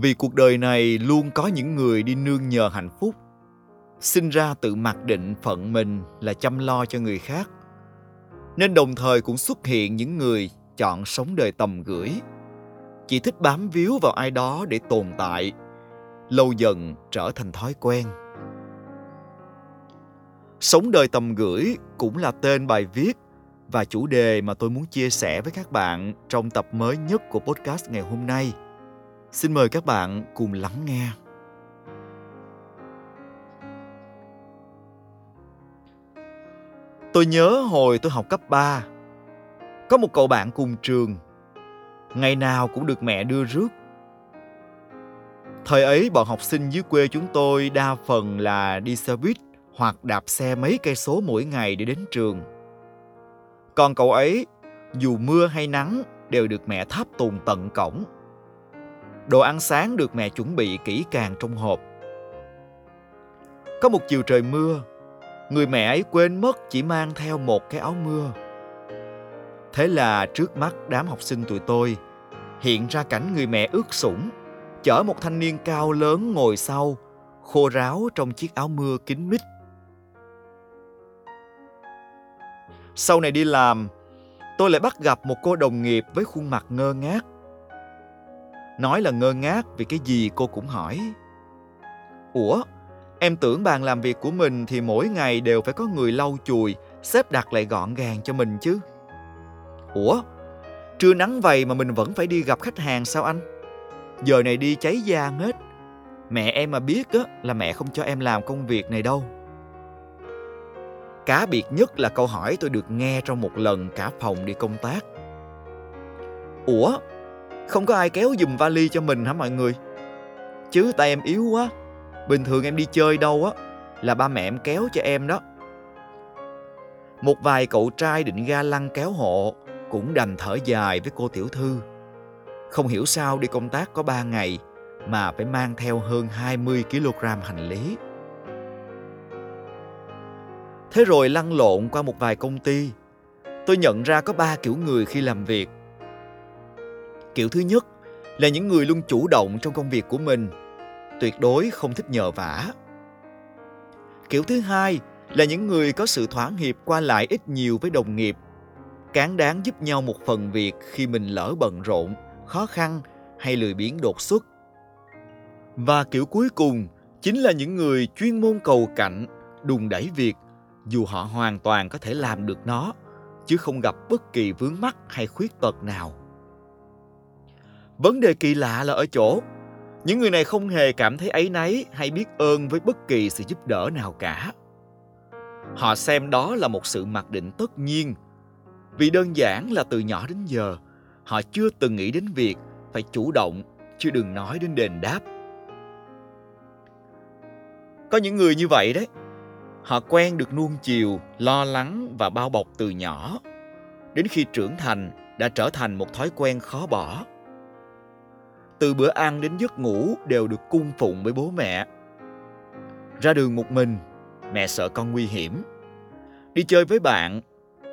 vì cuộc đời này luôn có những người đi nương nhờ hạnh phúc. Sinh ra tự mặc định phận mình là chăm lo cho người khác. Nên đồng thời cũng xuất hiện những người chọn sống đời tầm gửi. Chỉ thích bám víu vào ai đó để tồn tại, lâu dần trở thành thói quen. Sống đời tầm gửi cũng là tên bài viết và chủ đề mà tôi muốn chia sẻ với các bạn trong tập mới nhất của podcast ngày hôm nay xin mời các bạn cùng lắng nghe Tôi nhớ hồi tôi học cấp 3, có một cậu bạn cùng trường, ngày nào cũng được mẹ đưa rước. Thời ấy bọn học sinh dưới quê chúng tôi đa phần là đi xe buýt hoặc đạp xe mấy cây số mỗi ngày để đến trường. Còn cậu ấy, dù mưa hay nắng đều được mẹ thắp tùng tận cổng. Đồ ăn sáng được mẹ chuẩn bị kỹ càng trong hộp. Có một chiều trời mưa, người mẹ ấy quên mất chỉ mang theo một cái áo mưa. Thế là trước mắt đám học sinh tụi tôi hiện ra cảnh người mẹ ướt sũng chở một thanh niên cao lớn ngồi sau khô ráo trong chiếc áo mưa kín mít. Sau này đi làm, tôi lại bắt gặp một cô đồng nghiệp với khuôn mặt ngơ ngác. Nói là ngơ ngác vì cái gì cô cũng hỏi. Ủa, Em tưởng bàn làm việc của mình thì mỗi ngày đều phải có người lau chùi, xếp đặt lại gọn gàng cho mình chứ. Ủa, trưa nắng vầy mà mình vẫn phải đi gặp khách hàng sao anh? Giờ này đi cháy da hết. Mẹ em mà biết á, là mẹ không cho em làm công việc này đâu. Cá biệt nhất là câu hỏi tôi được nghe trong một lần cả phòng đi công tác. Ủa, không có ai kéo giùm vali cho mình hả mọi người? Chứ tay em yếu quá, bình thường em đi chơi đâu á là ba mẹ em kéo cho em đó một vài cậu trai định ga lăng kéo hộ cũng đành thở dài với cô tiểu thư không hiểu sao đi công tác có ba ngày mà phải mang theo hơn 20 kg hành lý. Thế rồi lăn lộn qua một vài công ty, tôi nhận ra có ba kiểu người khi làm việc. Kiểu thứ nhất là những người luôn chủ động trong công việc của mình tuyệt đối không thích nhờ vả. Kiểu thứ hai là những người có sự thỏa hiệp qua lại ít nhiều với đồng nghiệp, cán đáng giúp nhau một phần việc khi mình lỡ bận rộn, khó khăn hay lười biếng đột xuất. Và kiểu cuối cùng chính là những người chuyên môn cầu cạnh, đùn đẩy việc dù họ hoàn toàn có thể làm được nó chứ không gặp bất kỳ vướng mắc hay khuyết tật nào. Vấn đề kỳ lạ là ở chỗ những người này không hề cảm thấy ấy náy hay biết ơn với bất kỳ sự giúp đỡ nào cả. Họ xem đó là một sự mặc định tất nhiên. Vì đơn giản là từ nhỏ đến giờ, họ chưa từng nghĩ đến việc phải chủ động, chứ đừng nói đến đền đáp. Có những người như vậy đấy. Họ quen được nuông chiều, lo lắng và bao bọc từ nhỏ. Đến khi trưởng thành đã trở thành một thói quen khó bỏ từ bữa ăn đến giấc ngủ đều được cung phụng với bố mẹ. Ra đường một mình, mẹ sợ con nguy hiểm. Đi chơi với bạn,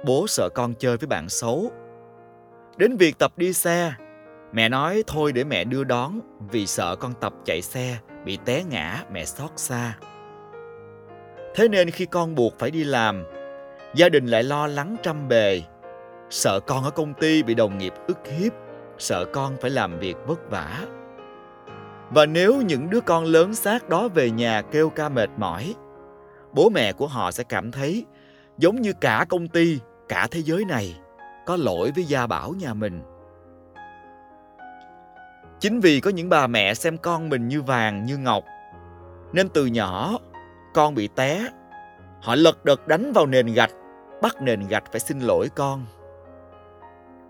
bố sợ con chơi với bạn xấu. Đến việc tập đi xe, mẹ nói thôi để mẹ đưa đón vì sợ con tập chạy xe bị té ngã mẹ xót xa. Thế nên khi con buộc phải đi làm, gia đình lại lo lắng trăm bề, sợ con ở công ty bị đồng nghiệp ức hiếp sợ con phải làm việc vất vả. Và nếu những đứa con lớn xác đó về nhà kêu ca mệt mỏi, bố mẹ của họ sẽ cảm thấy giống như cả công ty, cả thế giới này có lỗi với gia bảo nhà mình. Chính vì có những bà mẹ xem con mình như vàng như ngọc, nên từ nhỏ con bị té, họ lật đật đánh vào nền gạch, bắt nền gạch phải xin lỗi con.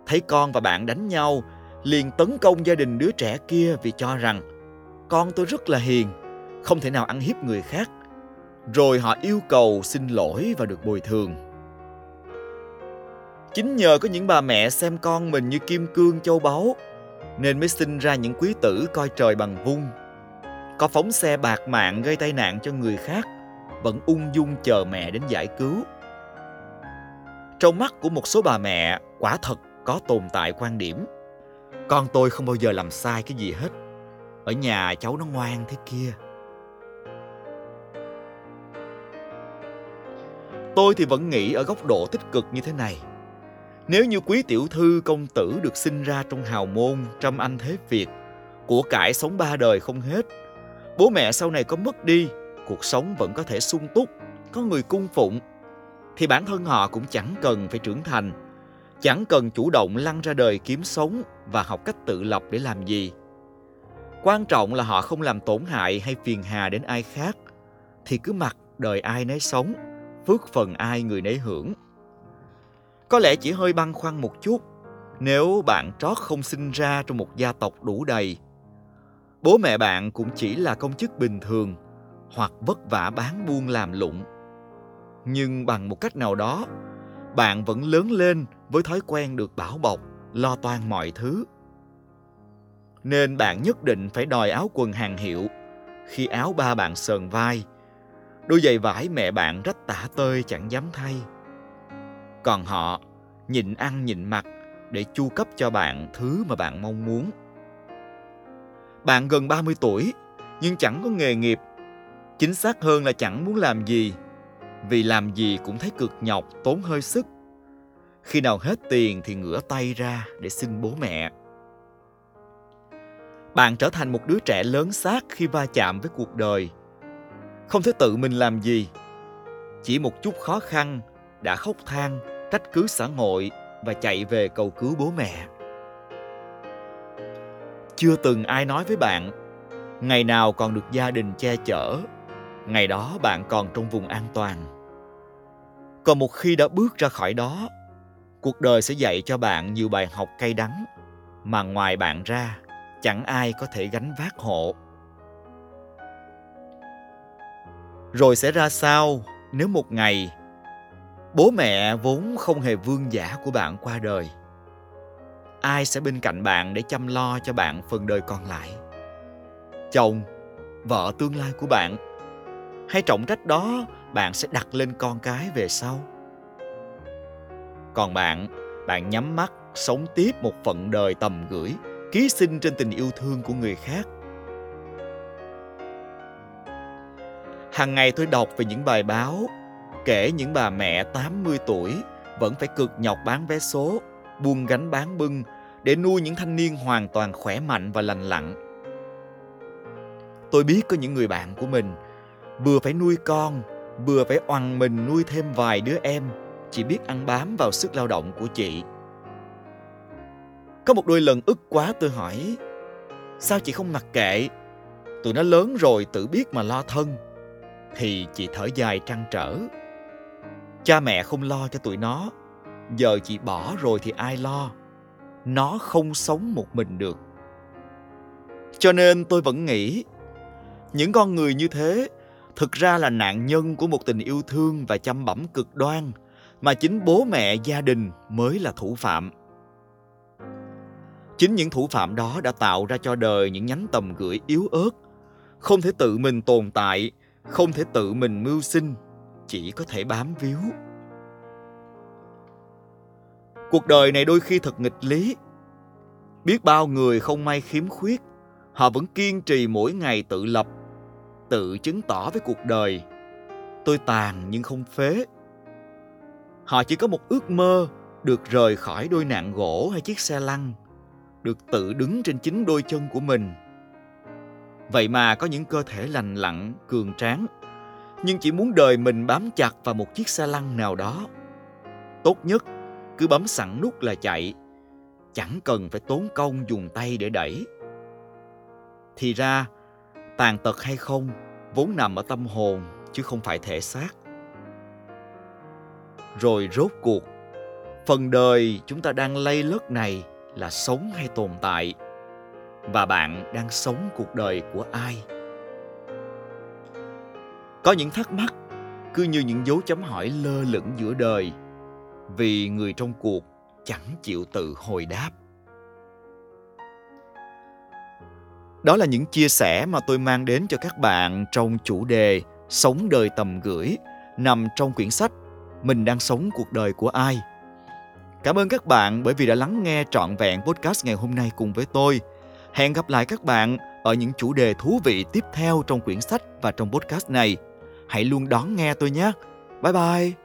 Thấy con và bạn đánh nhau liền tấn công gia đình đứa trẻ kia vì cho rằng con tôi rất là hiền, không thể nào ăn hiếp người khác. Rồi họ yêu cầu xin lỗi và được bồi thường. Chính nhờ có những bà mẹ xem con mình như kim cương châu báu nên mới sinh ra những quý tử coi trời bằng vung. Có phóng xe bạc mạng gây tai nạn cho người khác vẫn ung dung chờ mẹ đến giải cứu. Trong mắt của một số bà mẹ, quả thật có tồn tại quan điểm con tôi không bao giờ làm sai cái gì hết. Ở nhà cháu nó ngoan thế kia. Tôi thì vẫn nghĩ ở góc độ tích cực như thế này. Nếu như quý tiểu thư, công tử được sinh ra trong hào môn, trăm anh thế việt, của cải sống ba đời không hết, bố mẹ sau này có mất đi, cuộc sống vẫn có thể sung túc, có người cung phụng, thì bản thân họ cũng chẳng cần phải trưởng thành chẳng cần chủ động lăn ra đời kiếm sống và học cách tự lập để làm gì. Quan trọng là họ không làm tổn hại hay phiền hà đến ai khác, thì cứ mặc đời ai nấy sống, phước phần ai người nấy hưởng. Có lẽ chỉ hơi băn khoăn một chút, nếu bạn trót không sinh ra trong một gia tộc đủ đầy, bố mẹ bạn cũng chỉ là công chức bình thường hoặc vất vả bán buôn làm lụng. Nhưng bằng một cách nào đó bạn vẫn lớn lên với thói quen được bảo bọc, lo toan mọi thứ. Nên bạn nhất định phải đòi áo quần hàng hiệu. Khi áo ba bạn sờn vai, đôi giày vải mẹ bạn rách tả tơi chẳng dám thay. Còn họ, nhịn ăn nhịn mặc để chu cấp cho bạn thứ mà bạn mong muốn. Bạn gần 30 tuổi, nhưng chẳng có nghề nghiệp. Chính xác hơn là chẳng muốn làm gì vì làm gì cũng thấy cực nhọc, tốn hơi sức. Khi nào hết tiền thì ngửa tay ra để xin bố mẹ. Bạn trở thành một đứa trẻ lớn xác khi va chạm với cuộc đời. Không thể tự mình làm gì. Chỉ một chút khó khăn đã khóc than, trách cứ xã hội và chạy về cầu cứu bố mẹ. Chưa từng ai nói với bạn, ngày nào còn được gia đình che chở ngày đó bạn còn trong vùng an toàn. Còn một khi đã bước ra khỏi đó, cuộc đời sẽ dạy cho bạn nhiều bài học cay đắng mà ngoài bạn ra, chẳng ai có thể gánh vác hộ. Rồi sẽ ra sao nếu một ngày bố mẹ vốn không hề vương giả của bạn qua đời? Ai sẽ bên cạnh bạn để chăm lo cho bạn phần đời còn lại? Chồng, vợ tương lai của bạn hay trọng trách đó bạn sẽ đặt lên con cái về sau còn bạn bạn nhắm mắt sống tiếp một phận đời tầm gửi ký sinh trên tình yêu thương của người khác hàng ngày tôi đọc về những bài báo kể những bà mẹ 80 tuổi vẫn phải cực nhọc bán vé số, buông gánh bán bưng để nuôi những thanh niên hoàn toàn khỏe mạnh và lành lặn. Tôi biết có những người bạn của mình vừa phải nuôi con, vừa phải oằn mình nuôi thêm vài đứa em. Chỉ biết ăn bám vào sức lao động của chị. Có một đôi lần ức quá tôi hỏi Sao chị không mặc kệ? Tụi nó lớn rồi tự biết mà lo thân. Thì chị thở dài trăn trở Cha mẹ không lo cho tụi nó. Giờ chị bỏ rồi thì ai lo? Nó không sống một mình được. Cho nên tôi vẫn nghĩ Những con người như thế Thực ra là nạn nhân của một tình yêu thương và chăm bẩm cực đoan, Mà chính bố mẹ gia đình mới là thủ phạm. Chính những thủ phạm đó đã tạo ra cho đời những nhánh tầm gửi yếu ớt, Không thể tự mình tồn tại, Không thể tự mình mưu sinh, chỉ có thể bám víu. Cuộc đời này đôi khi thật nghịch lý. Biết bao người không may khiếm khuyết, họ vẫn kiên trì mỗi ngày tự lập tự chứng tỏ với cuộc đời tôi tàn nhưng không phế họ chỉ có một ước mơ được rời khỏi đôi nạn gỗ hay chiếc xe lăn được tự đứng trên chính đôi chân của mình vậy mà có những cơ thể lành lặn cường tráng nhưng chỉ muốn đời mình bám chặt vào một chiếc xe lăn nào đó. Tốt nhất cứ bấm sẵn nút là chạy, chẳng cần phải tốn công dùng tay để đẩy. Thì ra, tàn tật hay không vốn nằm ở tâm hồn chứ không phải thể xác. Rồi rốt cuộc, phần đời chúng ta đang lây lất này là sống hay tồn tại và bạn đang sống cuộc đời của ai? Có những thắc mắc cứ như những dấu chấm hỏi lơ lửng giữa đời vì người trong cuộc chẳng chịu tự hồi đáp. Đó là những chia sẻ mà tôi mang đến cho các bạn trong chủ đề Sống đời tầm gửi, nằm trong quyển sách Mình đang sống cuộc đời của ai. Cảm ơn các bạn bởi vì đã lắng nghe trọn vẹn podcast ngày hôm nay cùng với tôi. Hẹn gặp lại các bạn ở những chủ đề thú vị tiếp theo trong quyển sách và trong podcast này. Hãy luôn đón nghe tôi nhé. Bye bye!